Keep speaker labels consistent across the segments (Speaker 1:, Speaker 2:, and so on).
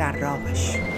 Speaker 1: در راهش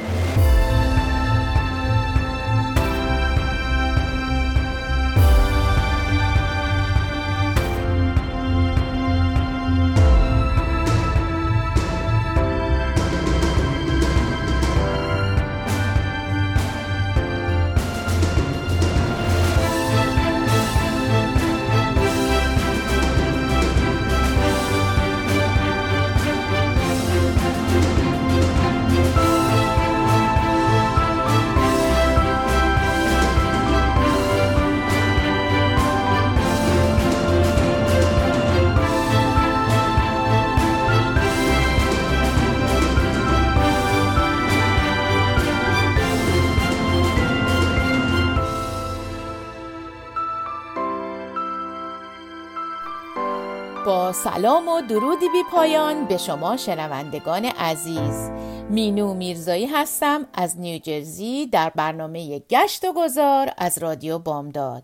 Speaker 2: سلام و درودی بی پایان به شما شنوندگان عزیز. مینو میرزایی هستم از نیوجرزی در برنامه گشت و گذار از رادیو بامداد.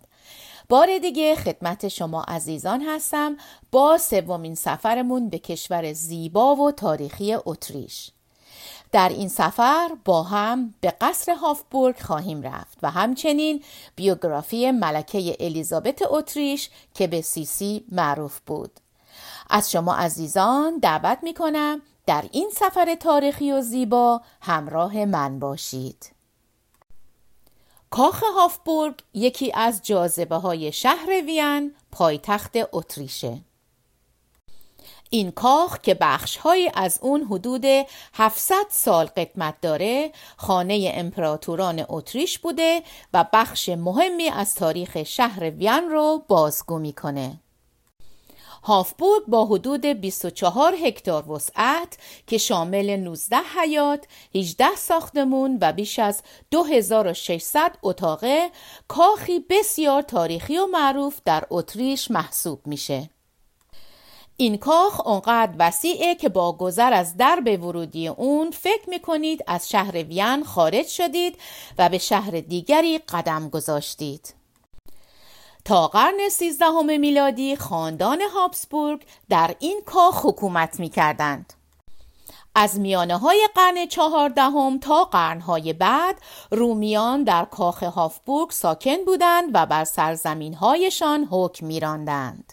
Speaker 2: بار دیگه خدمت شما عزیزان هستم با سومین سفرمون به کشور زیبا و تاریخی اتریش. در این سفر با هم به قصر هافبورگ خواهیم رفت و همچنین بیوگرافی ملکه الیزابت اتریش که به سیسی معروف بود. از شما عزیزان دعوت می کنم در این سفر تاریخی و زیبا همراه من باشید کاخ هافبورگ یکی از جاذبه های شهر وین پایتخت اتریشه این کاخ که بخشهایی از اون حدود 700 سال قدمت داره خانه امپراتوران اتریش بوده و بخش مهمی از تاریخ شهر وین رو بازگو می‌کنه. هافبورگ با حدود 24 هکتار وسعت که شامل 19 حیات، 18 ساختمون و بیش از 2600 اتاقه کاخی بسیار تاریخی و معروف در اتریش محسوب میشه. این کاخ اونقدر وسیعه که با گذر از درب ورودی اون فکر می‌کنید از شهر وین خارج شدید و به شهر دیگری قدم گذاشتید. تا قرن سیزدهم میلادی خاندان هابسبورگ در این کاخ حکومت می کردند. از میانه های قرن چهاردهم تا قرنهای بعد رومیان در کاخ هافبورگ ساکن بودند و بر سرزمین هایشان حکم میراندند.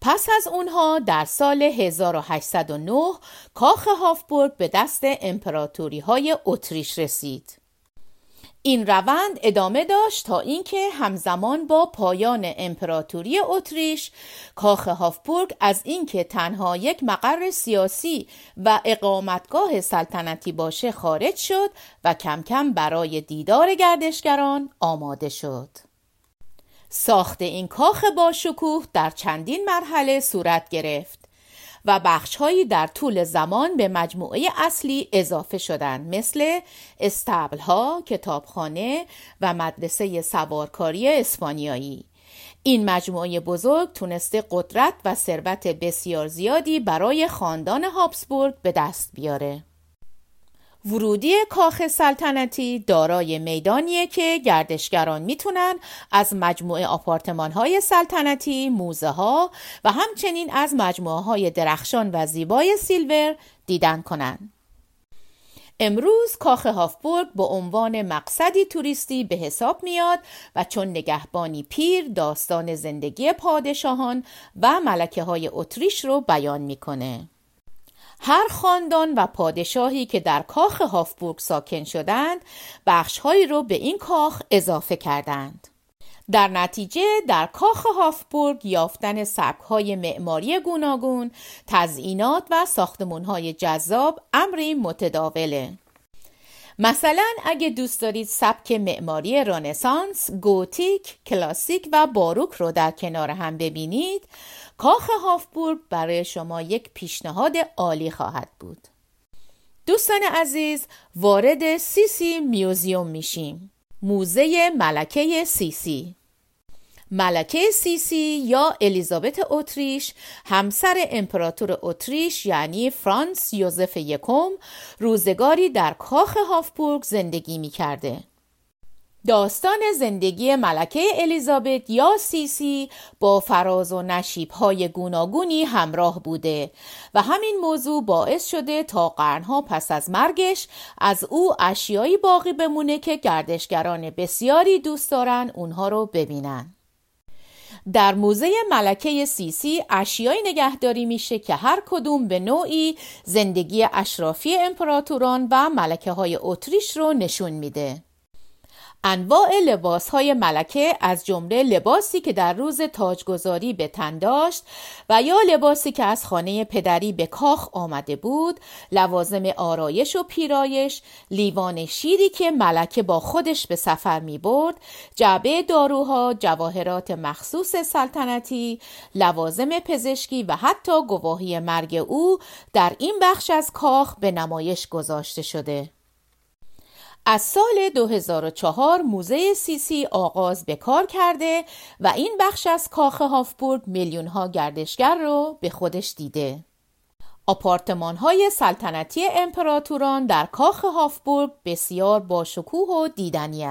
Speaker 2: پس از اونها در سال 1809 کاخ هافبورگ به دست امپراتوری های اتریش رسید. این روند ادامه داشت تا اینکه همزمان با پایان امپراتوری اتریش کاخ هافبورگ از اینکه تنها یک مقر سیاسی و اقامتگاه سلطنتی باشه خارج شد و کم کم برای دیدار گردشگران آماده شد. ساخت این کاخ با شکوه در چندین مرحله صورت گرفت و بخشهایی در طول زمان به مجموعه اصلی اضافه شدند مثل استبل ها، کتابخانه و مدرسه سوارکاری اسپانیایی. این مجموعه بزرگ تونسته قدرت و ثروت بسیار زیادی برای خاندان هابسبورگ به دست بیاره. ورودی کاخ سلطنتی دارای میدانیه که گردشگران می‌تونن از مجموعه آپارتمان های سلطنتی، موزه ها و همچنین از مجموعه های درخشان و زیبای سیلور دیدن کنن. امروز کاخ هافبورگ به عنوان مقصدی توریستی به حساب میاد و چون نگهبانی پیر داستان زندگی پادشاهان و ملکه های اتریش رو بیان می‌کنه. هر خاندان و پادشاهی که در کاخ هافبورگ ساکن شدند بخشهایی رو به این کاخ اضافه کردند در نتیجه در کاخ هافبورگ یافتن سبکهای معماری گوناگون، تزئینات و ساختمانهای جذاب امری متداوله. مثلا اگه دوست دارید سبک معماری رنسانس، گوتیک، کلاسیک و باروک رو در کنار هم ببینید، کاخ هافبورگ برای شما یک پیشنهاد عالی خواهد بود. دوستان عزیز وارد سیسی میوزیوم میشیم موزه ملکه سیسی ملکه سیسی یا الیزابت اتریش همسر امپراتور اتریش یعنی فرانس یوزف یکم روزگاری در کاخ هافبورگ زندگی می کرده. داستان زندگی ملکه الیزابت یا سیسی با فراز و نشیب های گوناگونی همراه بوده و همین موضوع باعث شده تا قرنها پس از مرگش از او اشیایی باقی بمونه که گردشگران بسیاری دوست دارن اونها رو ببینن. در موزه ملکه سیسی اشیایی نگهداری میشه که هر کدوم به نوعی زندگی اشرافی امپراتوران و ملکه های اتریش رو نشون میده. انواع لباس های ملکه از جمله لباسی که در روز تاجگذاری به تن داشت و یا لباسی که از خانه پدری به کاخ آمده بود لوازم آرایش و پیرایش لیوان شیری که ملکه با خودش به سفر می برد جعبه داروها جواهرات مخصوص سلطنتی لوازم پزشکی و حتی گواهی مرگ او در این بخش از کاخ به نمایش گذاشته شده. از سال 2004 موزه سیسی آغاز به کار کرده و این بخش از کاخ هافبورگ میلیون ها گردشگر رو به خودش دیده. آپارتمان های سلطنتی امپراتوران در کاخ هافبورگ بسیار با شکوه و دیدنی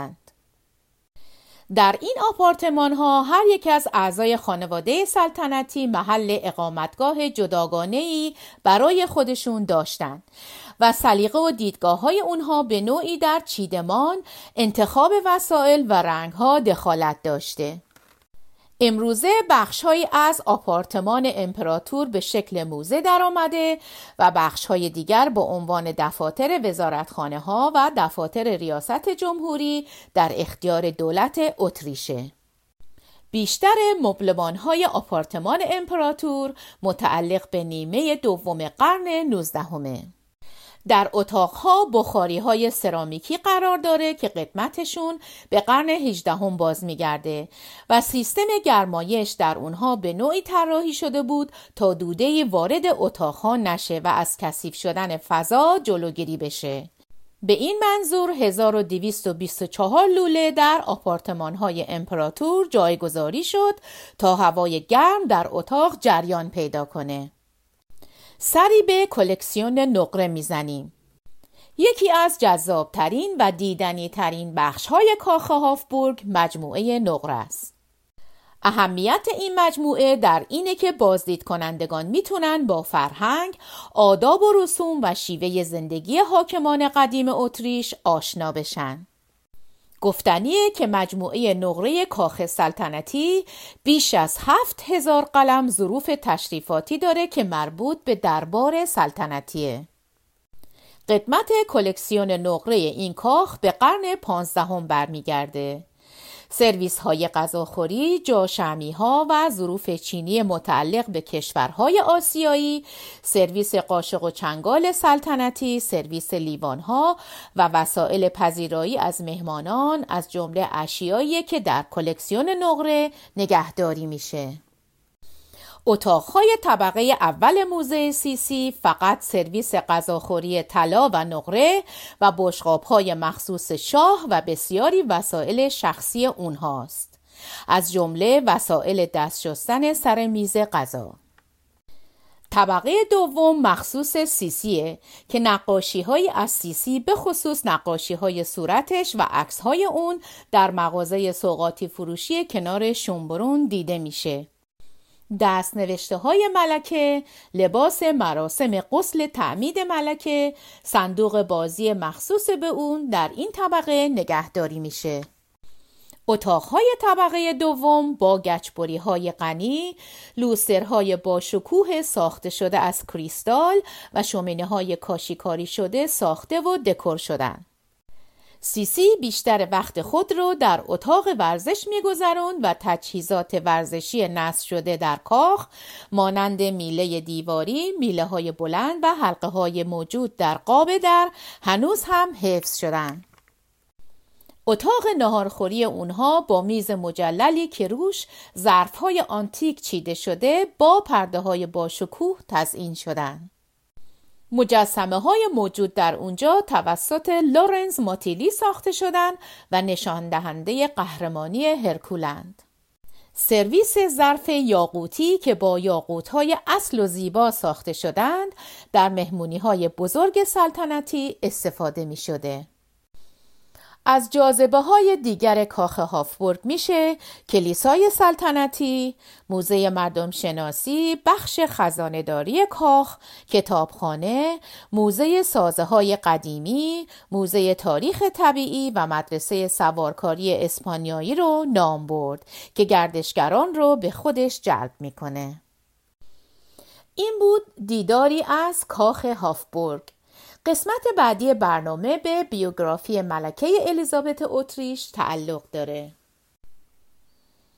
Speaker 2: در این آپارتمان ها هر یک از اعضای خانواده سلطنتی محل اقامتگاه جداگانه ای برای خودشون داشتند و سلیقه و دیدگاه های اونها به نوعی در چیدمان انتخاب وسایل و رنگ ها دخالت داشته. امروزه بخشهایی از آپارتمان امپراتور به شکل موزه درآمده و بخشهای دیگر با عنوان دفاتر وزارتخانه ها و دفاتر ریاست جمهوری در اختیار دولت اتریشه. بیشتر مبلمان های آپارتمان امپراتور متعلق به نیمه دوم قرن نوزدهمه. در اتاقها بخاری های سرامیکی قرار داره که قدمتشون به قرن 18 هم باز میگرده و سیستم گرمایش در اونها به نوعی طراحی شده بود تا دوده وارد اتاقها نشه و از کثیف شدن فضا جلوگیری بشه. به این منظور 1224 لوله در آپارتمان های امپراتور جایگذاری شد تا هوای گرم در اتاق جریان پیدا کنه. سری به کلکسیون نقره می‌زنیم. یکی از جذابترین و دیدنی ترین بخش های کاخ هافبورگ مجموعه نقره است. اهمیت این مجموعه در اینه که بازدید کنندگان می‌تونن با فرهنگ، آداب و رسوم و شیوه زندگی حاکمان قدیم اتریش آشنا بشن. گفتنیه که مجموعه نقره کاخ سلطنتی بیش از هفت هزار قلم ظروف تشریفاتی داره که مربوط به دربار سلطنتیه. قدمت کلکسیون نقره این کاخ به قرن پانزدهم برمیگرده. سرویس های غذاخوری، جاشمی ها و ظروف چینی متعلق به کشورهای آسیایی، سرویس قاشق و چنگال سلطنتی، سرویس لیوان ها و وسایل پذیرایی از مهمانان از جمله اشیایی که در کلکسیون نقره نگهداری میشه. اتاقهای طبقه اول موزه سیسی فقط سرویس غذاخوری طلا و نقره و بشقابهای مخصوص شاه و بسیاری وسایل شخصی اونهاست. از جمله وسایل دست شستن سر میز غذا. طبقه دوم مخصوص سیسیه که نقاشی های از سیسی به خصوص نقاشی های صورتش و عکس های اون در مغازه سوقاتی فروشی کنار شنبرون دیده میشه. دست نوشته های ملکه، لباس مراسم قسل تعمید ملکه، صندوق بازی مخصوص به اون در این طبقه نگهداری میشه. اتاقهای طبقه دوم با گچبری های غنی، با شکوه ساخته شده از کریستال و شومینه های کاشیکاری شده ساخته و دکور شدن. سیسی بیشتر وقت خود رو در اتاق ورزش میگذرند و تجهیزات ورزشی نصب شده در کاخ مانند میله دیواری، میله های بلند و حلقه های موجود در قاب در هنوز هم حفظ شدن. اتاق نهارخوری اونها با میز مجللی که روش ظرف های آنتیک چیده شده با پرده های باشکوه تزئین شدن. مجسمه های موجود در اونجا توسط لورنز ماتیلی ساخته شدند و نشان دهنده قهرمانی هرکولند. سرویس ظرف یاقوتی که با یاقوت های اصل و زیبا ساخته شدند در مهمونی های بزرگ سلطنتی استفاده می شده. از جاذبه های دیگر کاخ هافبورگ میشه کلیسای سلطنتی، موزه مردم شناسی، بخش خزانهداری کاخ، کتابخانه، موزه سازه های قدیمی، موزه تاریخ طبیعی و مدرسه سوارکاری اسپانیایی رو نام برد که گردشگران رو به خودش جلب می‌کنه. این بود دیداری از کاخ هافبورگ قسمت بعدی برنامه به بیوگرافی ملکه الیزابت اتریش تعلق داره.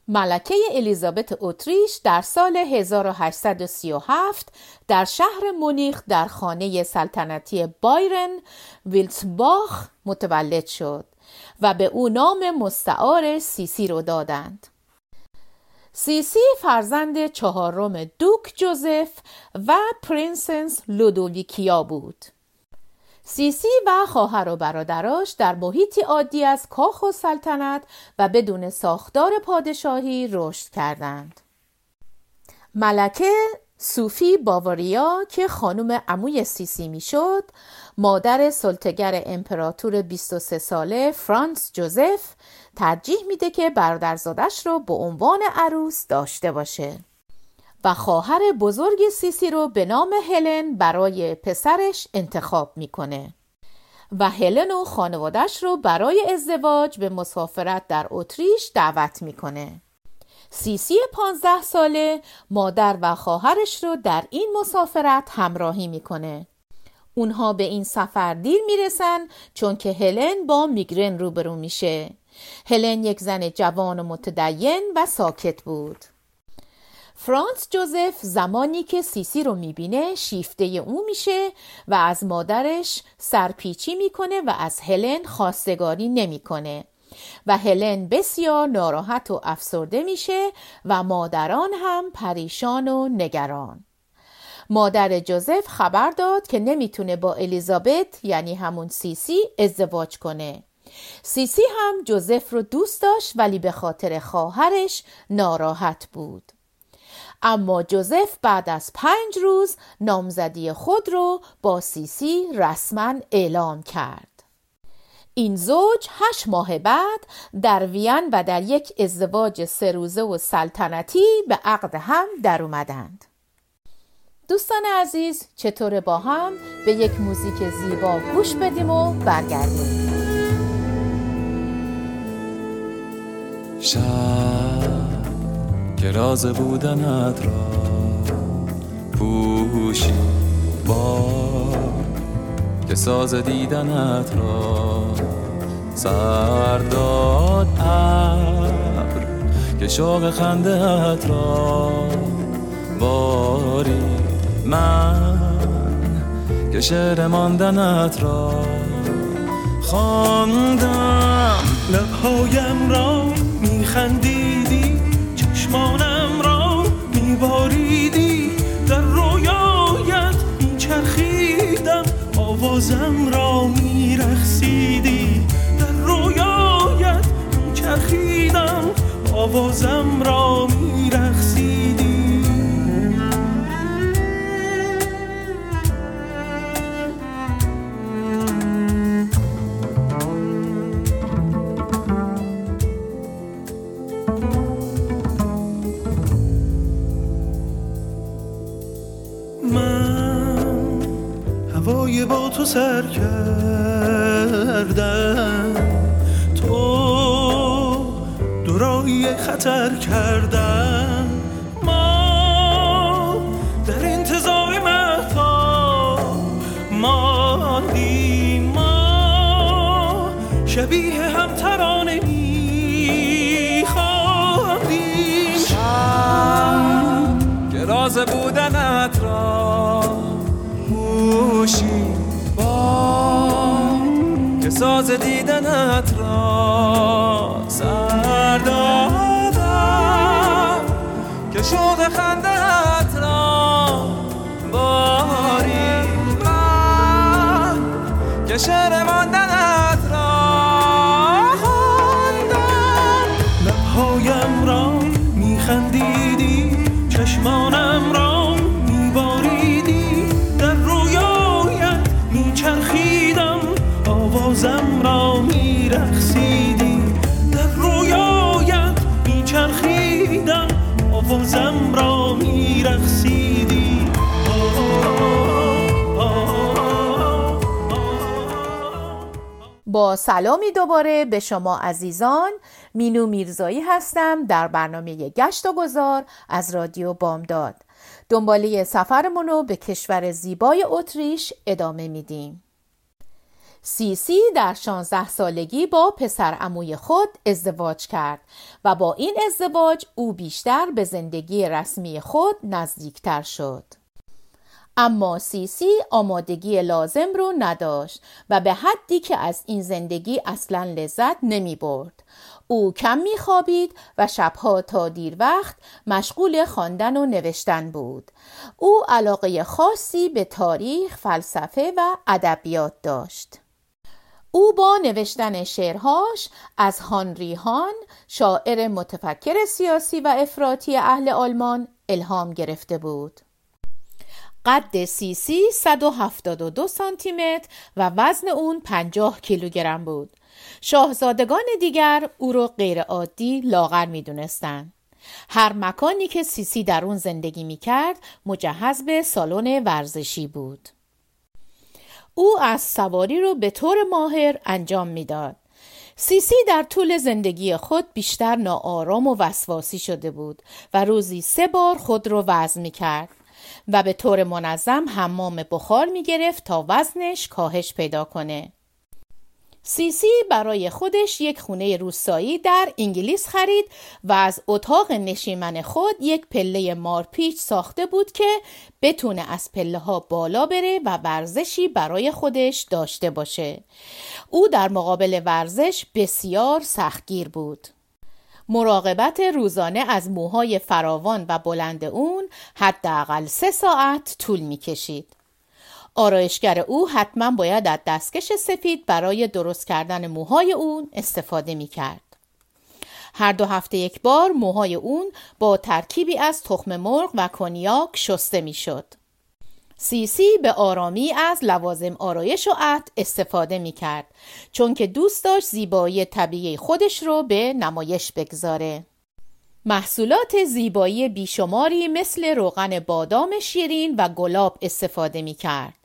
Speaker 2: ملکه الیزابت اتریش در سال 1837 در شهر مونیخ در خانه سلطنتی بایرن ویلتباخ متولد شد و به او نام مستعار سیسی رو دادند. سیسی فرزند چهارم دوک جوزف و پرنسس لودویکیا بود. سیسی و خواهر و برادراش در محیطی عادی از کاخ و سلطنت و بدون ساختار پادشاهی رشد کردند. ملکه صوفی باواریا که خانم عموی سیسی می‌شد مادر سلطه‌گر امپراتور 23 ساله فرانس جوزف ترجیح میده که برادرزادش رو به عنوان عروس داشته باشه. و خواهر بزرگ سیسی رو به نام هلن برای پسرش انتخاب می‌کنه. و هلن و خانوادش رو برای ازدواج به مسافرت در اتریش دعوت می‌کنه. سیسی پانزده ساله مادر و خواهرش رو در این مسافرت همراهی می‌کنه. اونها به این سفر دیر می‌رسن چون که هلن با میگرن روبرو میشه. هلن یک زن جوان و متدین و ساکت بود. فرانس جوزف زمانی که سیسی رو می‌بینه شیفته او میشه و از مادرش سرپیچی می‌کنه و از هلن خواستگاری نمی‌کنه. و هلن بسیار ناراحت و افسرده میشه و مادران هم پریشان و نگران. مادر جوزف خبر داد که نمی‌تونه با الیزابت یعنی همون سیسی ازدواج کنه. سیسی هم جوزف رو دوست داشت ولی به خاطر خواهرش ناراحت بود. اما جوزف بعد از پنج روز نامزدی خود رو با سیسی رسما اعلام کرد. این زوج هشت ماه بعد در وین و در یک ازدواج سه و سلطنتی به عقد هم در اومدند. دوستان عزیز چطور با هم به یک موزیک زیبا گوش بدیم و برگردیم
Speaker 3: که راز بودنت را پوشی با که ساز دیدنت را سرداد ابر که شوق خندهت را باری من که شعر ماندنت را خواندم.
Speaker 4: لبهایم را میخندیدی چشمانم را میباریدی. در رویایت میچرخیدم آوازم را میرخسیدی در رویایت میچرخیدم آوازم را سر کردن تو دورایی خطر کردن ما در انتظار مهتا ماندیم. ما شبیه هم ترانه میخواندیم.
Speaker 3: شب که راز بودنت ساز دیدنت را. سر دادم که شوق
Speaker 4: آوازم را میرخسیدی
Speaker 2: با سلامی دوباره به شما عزیزان مینو میرزایی هستم در برنامه گشت و گذار از رادیو بامداد. دنباله سفرمون رو به کشور زیبای اتریش ادامه میدیم. سیسی در 16 سالگی با پسر اموی خود ازدواج کرد و با این ازدواج او بیشتر به زندگی رسمی خود نزدیکتر شد. اما سیسی آمادگی لازم رو نداشت و به حدی که از این زندگی اصلا لذت نمی برد. او کم می خوابید و شبها تا دیر وقت مشغول خواندن و نوشتن بود. او علاقه خاصی به تاریخ، فلسفه و ادبیات داشت. او با نوشتن شعرهاش از هانری هان شاعر متفکر سیاسی و افراطی اهل آلمان الهام گرفته بود. قد سیسی 172 سانتی متر و وزن اون 50 کیلوگرم بود. شاهزادگان دیگر او را غیر عادی لاغر می دونستن. هر مکانی که سیسی در اون زندگی می کرد مجهز به سالن ورزشی بود. او از سواری رو به طور ماهر انجام می‌داد. سیسی در طول زندگی خود بیشتر ناآرام و وسواسی شده بود و روزی سه بار خود رو وزن می کرد و به طور منظم حمام بخار می گرفت تا وزنش کاهش پیدا کنه. سیسی برای خودش یک خونه روستایی در انگلیس خرید و از اتاق نشیمن خود یک پله مارپیچ ساخته بود که بتونه از پله ها بالا بره و ورزشی برای خودش داشته باشه. او در مقابل ورزش بسیار سختگیر بود. مراقبت روزانه از موهای فراوان و بلند اون حداقل سه ساعت طول می کشید. آرایشگر او حتما باید از دستکش سفید برای درست کردن موهای اون استفاده می کرد. هر دو هفته یک بار موهای اون با ترکیبی از تخم مرغ و کنیاک شسته می شد. سیسی به آرامی از لوازم آرایش و عطر استفاده می کرد چون که دوست داشت زیبایی طبیعی خودش رو به نمایش بگذاره. محصولات زیبایی بیشماری مثل روغن بادام شیرین و گلاب استفاده می کرد.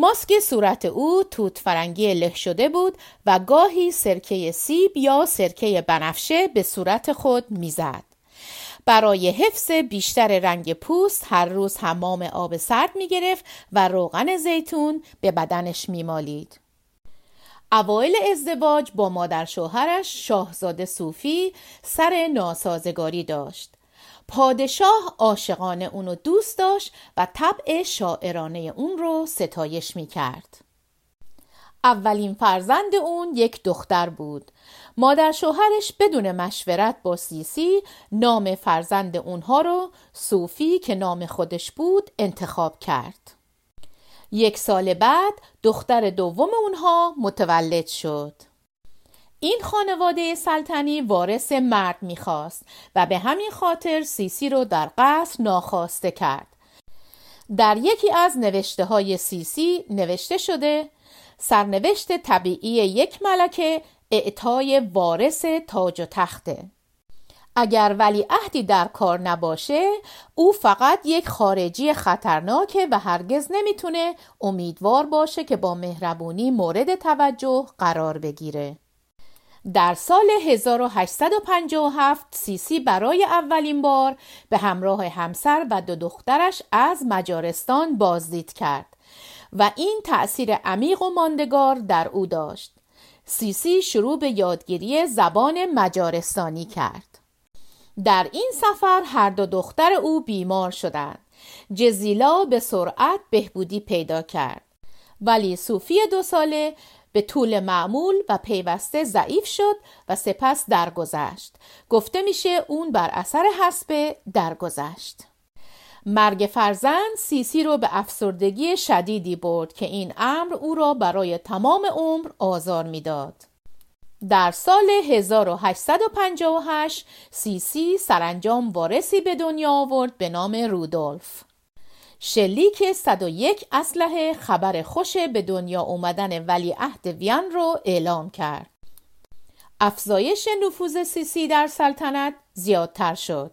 Speaker 2: ماسک صورت او توت فرنگی له شده بود و گاهی سرکه سیب یا سرکه بنفشه به صورت خود می‌زد. برای حفظ بیشتر رنگ پوست هر روز حمام آب سرد می گرفت و روغن زیتون به بدنش می مالید. اوایل ازدواج با مادر شوهرش شاهزاده صوفی سر ناسازگاری داشت. پادشاه عاشقانه اونو دوست داشت و طبع شاعرانه اون رو ستایش می کرد. اولین فرزند اون یک دختر بود. مادر شوهرش بدون مشورت با سیسی نام فرزند اونها رو صوفی که نام خودش بود انتخاب کرد. یک سال بعد دختر دوم اونها متولد شد. این خانواده سلطنی وارث مرد می‌خواست و به همین خاطر سیسی رو در قصر ناخواسته کرد. در یکی از نوشته های سیسی نوشته شده سرنوشت طبیعی یک ملکه اعطای وارث تاج و تخته. اگر ولی عهدی در کار نباشه او فقط یک خارجی خطرناکه و هرگز نمی‌تونه امیدوار باشه که با مهربونی مورد توجه قرار بگیره. در سال 1857 سیسی برای اولین بار به همراه همسر و دو دخترش از مجارستان بازدید کرد و این تأثیر عمیق و ماندگار در او داشت. سیسی شروع به یادگیری زبان مجارستانی کرد. در این سفر هر دو دختر او بیمار شدند. جزیلا به سرعت بهبودی پیدا کرد. ولی صوفی دو ساله به طول معمول و پیوسته ضعیف شد و سپس درگذشت. گفته میشه اون بر اثر حسب درگذشت. مرگ فرزند سیسی رو به افسردگی شدیدی برد که این امر او را برای تمام عمر آزار می‌داد. در سال 1858 سیسی سرانجام وارثی به دنیا آورد به نام رودولف. شلیک 101 اسلحه خبر خوش به دنیا اومدن ولیعهد وین رو اعلام کرد. افزایش نفوذ سیسی در سلطنت زیادتر شد.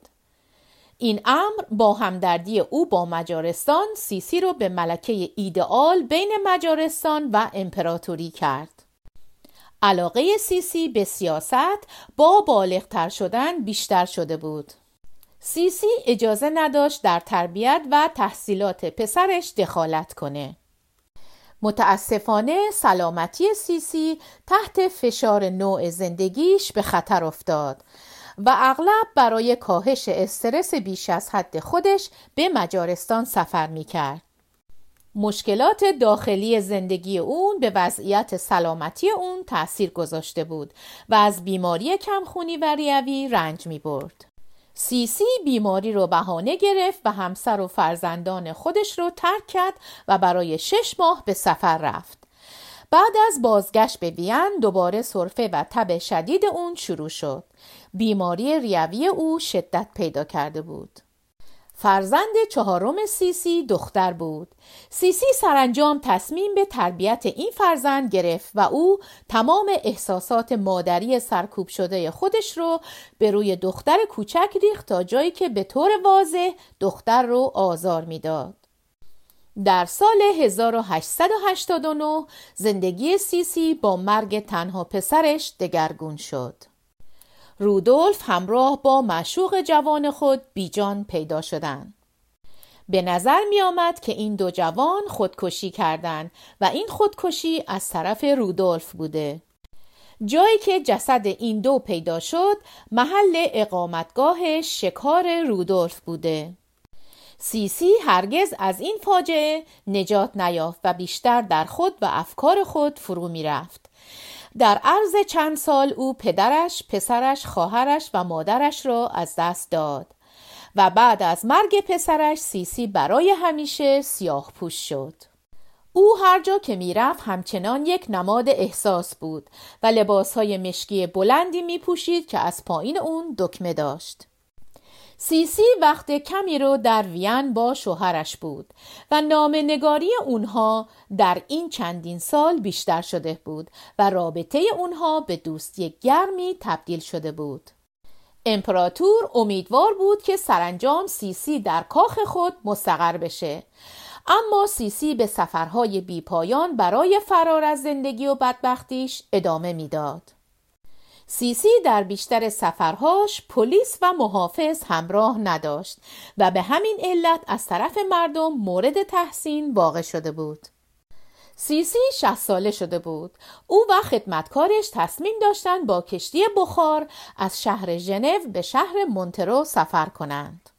Speaker 2: این امر با همدردی او با مجارستان سیسی رو به ملکه ایدئال بین مجارستان و امپراتوری کرد. علاقه سیسی به سیاست با بالغتر شدن بیشتر شده بود. سیسی اجازه نداشت در تربیت و تحصیلات پسرش دخالت کنه. متاسفانه سلامتی سیسی تحت فشار نوع زندگیش به خطر افتاد و اغلب برای کاهش استرس بیش از حد خودش به مجارستان سفر می کرد. مشکلات داخلی زندگی اون به وضعیت سلامتی اون تأثیر گذاشته بود و از بیماری کمخونی و ریوی رنج می برد. سیسی بیماری رو بهانه گرفت و همسر و فرزندان خودش رو ترک کرد و برای شش ماه به سفر رفت. بعد از بازگشت به وین دوباره سرفه و تب شدید اون شروع شد. بیماری ریوی او شدت پیدا کرده بود. فرزند چهارم سیسی دختر بود. سیسی سرانجام تصمیم به تربیت این فرزند گرفت و او تمام احساسات مادری سرکوب شده خودش رو به روی دختر کوچک ریخت تا جایی که به طور واضح دختر رو آزار می‌داد. در سال 1889 زندگی سیسی با مرگ تنها پسرش دگرگون شد. رودولف همراه با مشوق جوان خود بیجان پیدا شدند. به نظر می آمد که این دو جوان خودکشی کردند و این خودکشی از طرف رودولف بوده. جایی که جسد این دو پیدا شد محل اقامتگاه شکار رودولف بوده. سیسی هرگز از این فاجعه نجات نیافت و بیشتر در خود و افکار خود فرو می رفت. در عرض چند سال او پدرش، پسرش، خواهرش و مادرش را از دست داد و بعد از مرگ پسرش سیسی برای همیشه سیاه پوش شد. او هر جا که می‌رفت همچنان یک نماد احساس بود و لباسهای مشکی بلندی می پوشید که از پایین اون دکمه داشت. سیسی وقت کمی رو در وین با شوهرش بود و نگاری اونها در این چندین سال بیشتر شده بود و رابطه اونها به دوستی گرمی تبدیل شده بود. امپراتور امیدوار بود که سرانجام سیسی در کاخ خود مستقر بشه اما سیسی به سفرهای بیپایان برای فرار از زندگی و بدبختیش ادامه می‌داد. سیسی در بیشتر سفرهاش پلیس و محافظ همراه نداشت و به همین علت از طرف مردم مورد تحسین واقع شده بود. سیسی شست ساله شده بود. او و خدمتکارش تصمیم داشتند با کشتی بخار از شهر ژنو به شهر مونترو سفر کنند.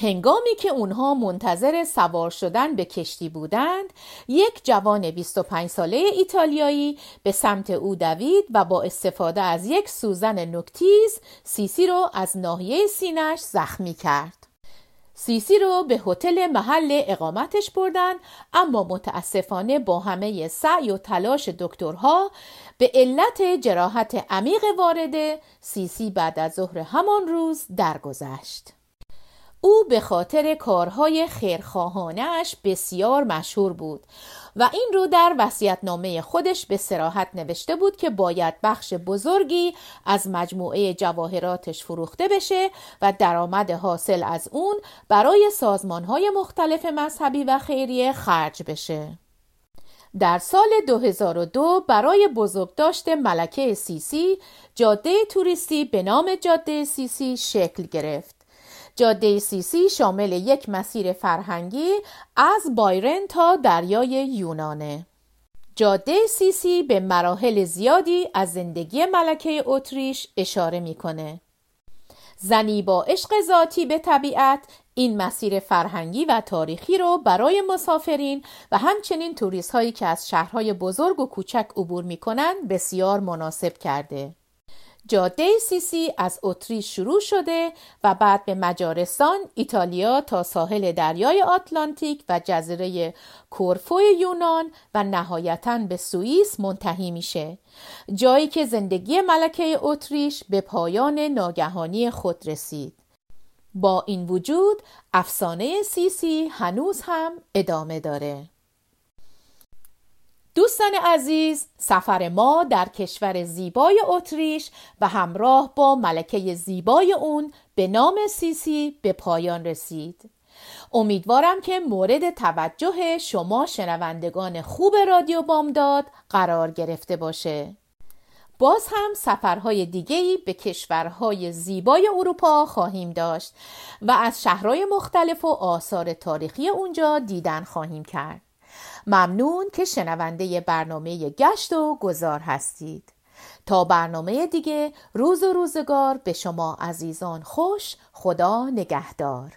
Speaker 2: هنگامی که اونها منتظر سوار شدن به کشتی بودند یک جوان 25 ساله ایتالیایی به سمت او دوید و با استفاده از یک سوزن نکتیز سیسی رو از ناحیه سینش زخمی کرد سیسی رو به هتل محل اقامتش بردن اما متاسفانه با همه سعی و تلاش دکترها به علت جراحت عمیق وارده سیسی بعد از ظهر همان روز درگذشت. او به خاطر کارهای خیرخواهانش بسیار مشهور بود و این رو در وسیعتنامه خودش به سراحت نوشته بود که باید بخش بزرگی از مجموعه جواهراتش فروخته بشه و درآمد حاصل از اون برای سازمانهای مختلف مذهبی و خیریه خرج بشه. در سال 2002 برای بزرگداشت ملکه سیسی جاده توریستی به نام جاده سیسی شکل گرفت. جاده سیسی شامل یک مسیر فرهنگی از بایرن تا دریای یونانه. جاده سیسی به مراحل زیادی از زندگی ملکه اتریش اشاره می‌کنه. زنی با عشق ذاتی به طبیعت این مسیر فرهنگی و تاریخی رو برای مسافرین و همچنین توریست هایی که از شهرهای بزرگ و کوچک عبور می‌کنن بسیار مناسب کرده. جاده سیسی از اتریش شروع شده و بعد به مجارستان، ایتالیا تا ساحل دریای آتلانتیک و جزیره کورفو یونان و نهایتا به سوئیس منتهی میشه. جایی که زندگی ملکه اتریش به پایان ناگهانی خود رسید. با این وجود افسانه سیسی هنوز هم ادامه داره. دوستان عزیز سفر ما در کشور زیبای اتریش و همراه با ملکه زیبای اون به نام سیسی به پایان رسید. امیدوارم که مورد توجه شما شنوندگان خوب رادیو بامداد قرار گرفته باشه. باز هم سفرهای دیگهی به کشورهای زیبای اروپا خواهیم داشت و از شهرهای مختلف و آثار تاریخی اونجا دیدن خواهیم کرد. ممنون که شنونده برنامه گشت و گذار هستید. تا برنامه دیگه روز و روزگار به شما عزیزان خوش خدا نگهدار.